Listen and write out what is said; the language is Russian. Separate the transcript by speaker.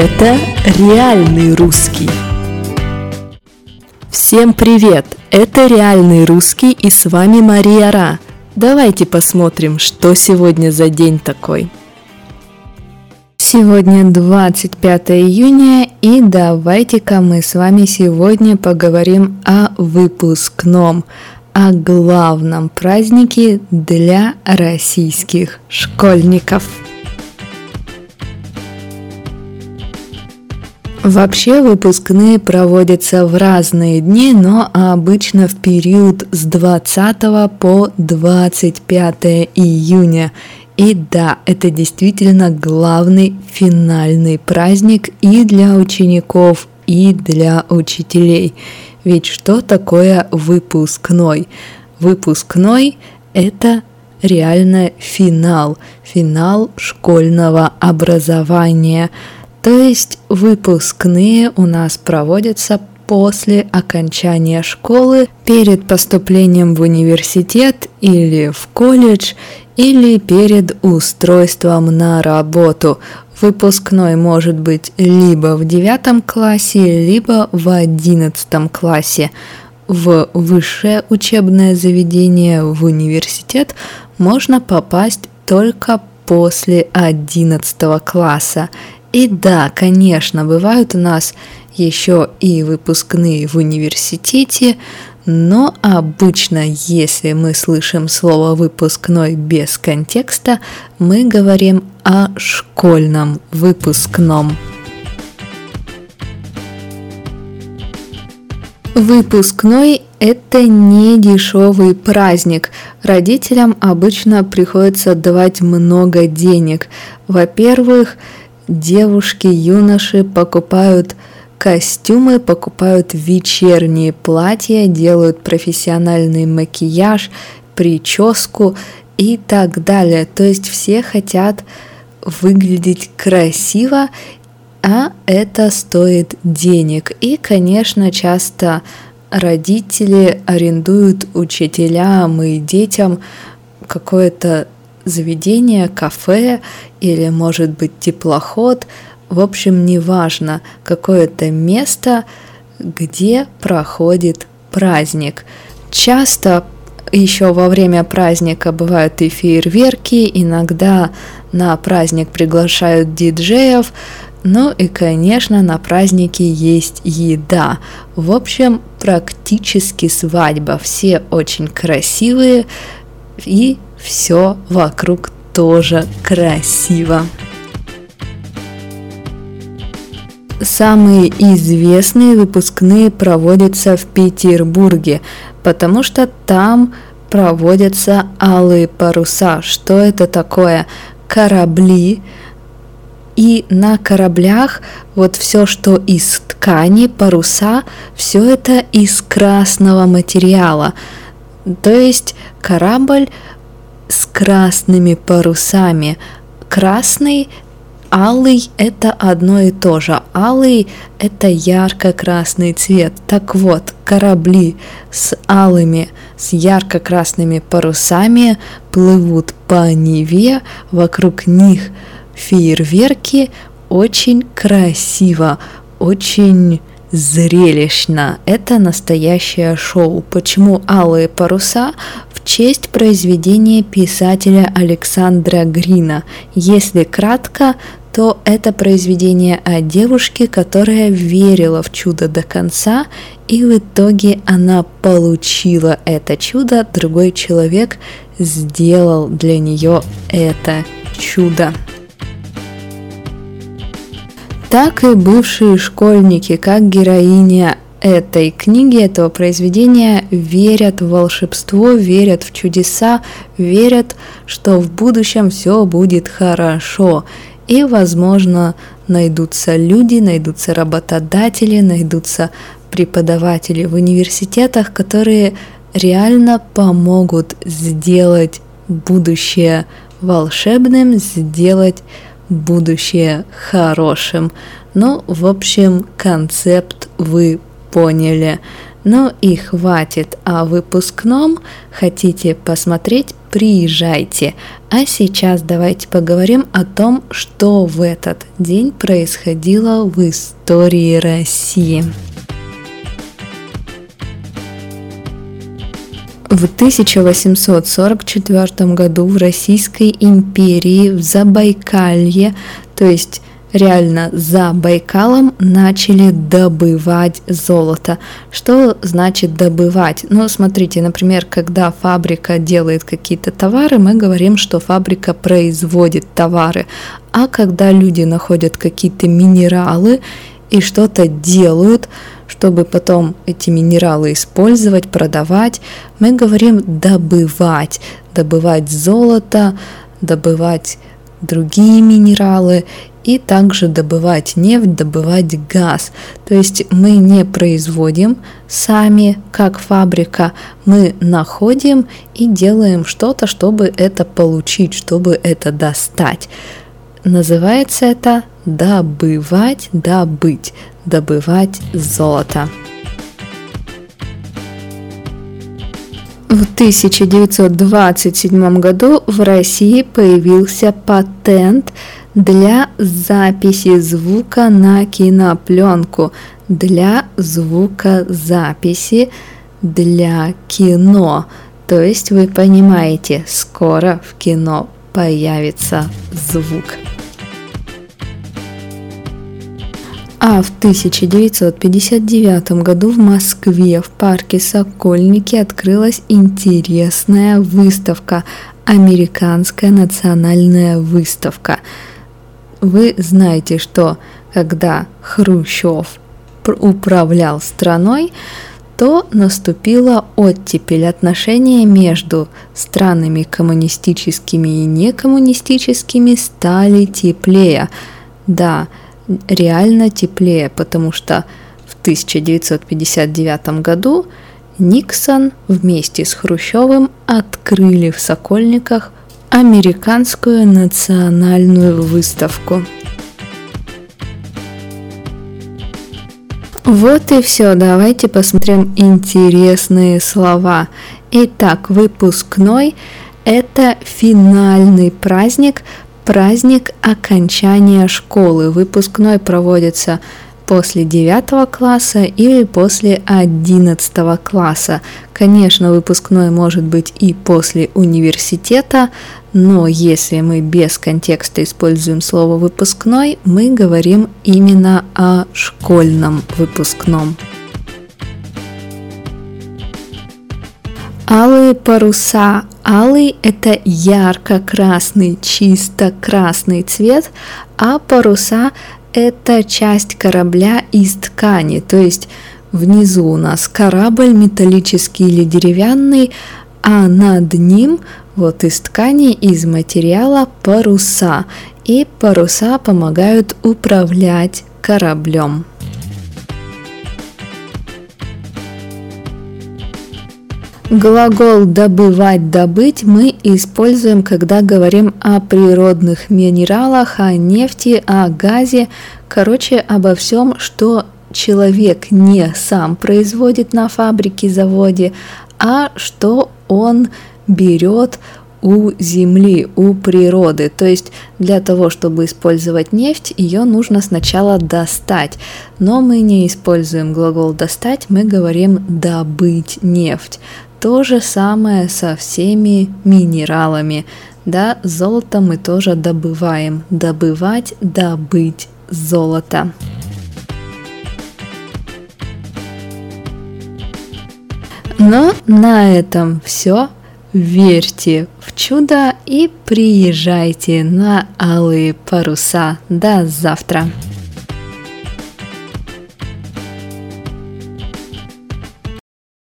Speaker 1: Это реальный русский. Всем привет! Это реальный русский и с вами Мария Ра. Давайте посмотрим, что сегодня за день такой. Сегодня 25 июня и давайте-ка мы с вами сегодня поговорим о выпускном, о главном празднике для российских школьников. Вообще выпускные проводятся в разные дни, но обычно в период с 20 по 25 июня. И да, это действительно главный финальный праздник и для учеников, и для учителей. Ведь что такое выпускной? Выпускной – это реально финал, финал школьного образования – то есть выпускные у нас проводятся после окончания школы, перед поступлением в университет или в колледж, или перед устройством на работу. Выпускной может быть либо в девятом классе, либо в одиннадцатом классе. В высшее учебное заведение, в университет, можно попасть только после одиннадцатого класса. И да, конечно, бывают у нас еще и выпускные в университете, но обычно, если мы слышим слово выпускной без контекста, мы говорим о школьном выпускном. Выпускной – это не дешевый праздник. Родителям обычно приходится давать много денег. Во-первых, девушки, юноши покупают костюмы, покупают вечерние платья, делают профессиональный макияж, прическу и так далее. То есть все хотят выглядеть красиво, а это стоит денег. И, конечно, часто родители арендуют учителям и детям какое-то заведение, кафе или, может быть, теплоход. В общем, неважно, какое-то место, где проходит праздник. Часто еще во время праздника бывают и фейерверки, иногда на праздник приглашают диджеев, ну и, конечно, на празднике есть еда. В общем, практически свадьба. Все очень красивые и все вокруг тоже красиво. Самые известные выпускные проводятся в Петербурге, потому что там проводятся алые паруса. Что это такое? Корабли. И на кораблях вот все, что из ткани, паруса, все это из красного материала. То есть корабль с красными парусами. Красный Алый – это одно и то же. Алый – это ярко-красный цвет. Так вот, корабли с алыми, с ярко-красными парусами плывут по Неве, вокруг них фейерверки. Очень красиво, очень зрелищно. Это настоящее шоу. Почему алые паруса? В честь произведения писателя Александра Грина. Если кратко, то это произведение о девушке, которая верила в чудо до конца, и в итоге она получила это чудо, другой человек сделал для нее это чудо так и бывшие школьники, как героиня этой книги, этого произведения, верят в волшебство, верят в чудеса, верят, что в будущем все будет хорошо. И, возможно, найдутся люди, найдутся работодатели, найдутся преподаватели в университетах, которые реально помогут сделать будущее волшебным, сделать будущее хорошим. Ну, в общем, концепт вы поняли. Ну и хватит о выпускном. Хотите посмотреть? Приезжайте. А сейчас давайте поговорим о том, что в этот день происходило в истории России. В 1844 году в Российской империи в Забайкалье, то есть реально за Байкалом начали добывать золото. Что значит добывать? Ну, смотрите, например, когда фабрика делает какие-то товары, мы говорим, что фабрика производит товары. А когда люди находят какие-то минералы и что-то делают, чтобы потом эти минералы использовать, продавать, мы говорим добывать. Добывать золото, добывать другие минералы и также добывать нефть, добывать газ. То есть мы не производим сами, как фабрика, мы находим и делаем что-то, чтобы это получить, чтобы это достать. Называется это добывать, добыть, добывать золото. В 1927 году в России появился патент для записи звука на кинопленку, для звукозаписи для кино. То есть вы понимаете, скоро в кино появится звук. А в 1959 году в Москве в парке Сокольники открылась интересная выставка Американская национальная выставка. Вы знаете, что когда Хрущев управлял страной, то наступила оттепель отношения между странами коммунистическими и некоммунистическими стали теплее. Да, реально теплее, потому что в 1959 году Никсон вместе с Хрущевым открыли в Сокольниках американскую национальную выставку. Вот и все, давайте посмотрим интересные слова. Итак, выпускной – это финальный праздник, праздник окончания школы. Выпускной проводится после 9 класса или после 11 класса. Конечно, выпускной может быть и после университета, но если мы без контекста используем слово выпускной, мы говорим именно о школьном выпускном. Алые паруса. Алый – это ярко-красный, чисто красный цвет, а паруса – это часть корабля из ткани, то есть внизу у нас корабль металлический или деревянный, а над ним вот из ткани, из материала паруса. И паруса помогают управлять кораблем. Глагол «добывать», «добыть» мы используем, когда говорим о природных минералах, о нефти, о газе, короче, обо всем, что человек не сам производит на фабрике, заводе, а что он берет у земли, у природы. То есть для того, чтобы использовать нефть, ее нужно сначала достать. Но мы не используем глагол достать, мы говорим добыть нефть. То же самое со всеми минералами. Да, золото мы тоже добываем. Добывать, добыть золото. Но на этом все. Верьте в чудо и приезжайте на алые паруса. До завтра!